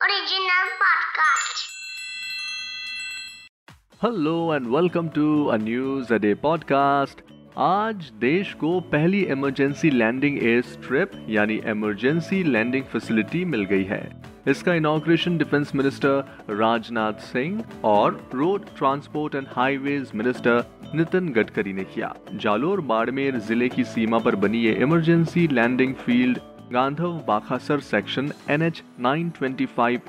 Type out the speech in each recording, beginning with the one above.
Original podcast. Hello and welcome to a news a day podcast आज देश को पहली इमरजेंसी लैंडिंग एयर स्ट्रिप यानी इमरजेंसी लैंडिंग फैसिलिटी मिल गई है। इसका inauguration defence minister Rajnath Singh और road transport and highways minister Nitin Gadkari ने किया। जालोर बाड़मेर ज़िले की सीमा पर बनी ये emergency landing field Gandhav Bakhasar section N H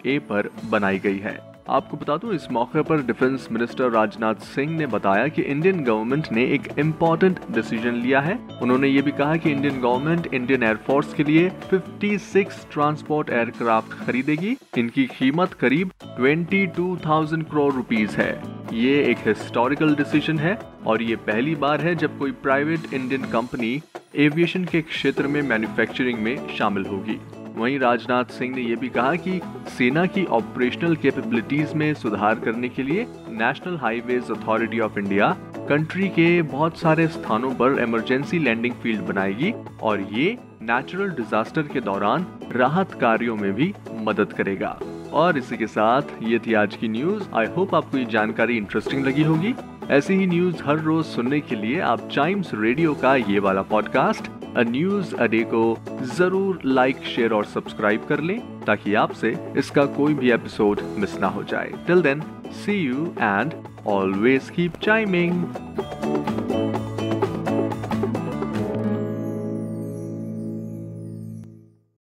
A पर बनाई गई है। आपको बता दूँ इस मौके पर डिफेंस मिनिस्टर राजनाथ सिंह ने बताया कि इंडियन गवर्नमेंट ने एक इम्पोर्टेंट डिसीज़न लिया है। उन्होंने ये भी कहा कि इंडियन गवर्नमेंट इंडियन एयरफोर्स के लिए 56 ट्रांसपोर्ट एयरक्राफ्ट खरीदेगी। इनकी कीमत करीब 22,000 करोड़ रुपीस है। ये एक हिस्टोरिकल डिसीज़न है। और ये पहली बार है जब कोई प्राइवेट इंडियन कंपनी एविएशन के क्षेत्र में मैन्युफैक्चरिंग में शामिल होगी। वहीं राजनाथ सिंह ने यह भी कहा कि सेना की ऑपरेशनल कैपेबिलिटीज में सुधार करने के लिए national highways authority of India country के बहुत सारे स्थानों पर इमरजेंसी लैंडिंग फ़ील्ड बनाएगी और ये नेचुरल डिजास्टर के दौरान राहत कार्यों में भी मदद करेगा। और इसी के साथ ये थी आज की न्यूज़ आई होप आपको ये जानकारी इंटरेस्टिंग लगी होगी। ऐसी ही न्यूज़ हर रोज सुनने के लिए आप टाइम्स रेडियो का ये वाला पॉडकास्ट अ न्यूज़ अडे को ज़रूर लाइक शेयर और सब्सक्राइब कर लें, ताकि आपसे इसका कोई भी एपिसोड मिस ना हो जाए। Till then see you and always keep chiming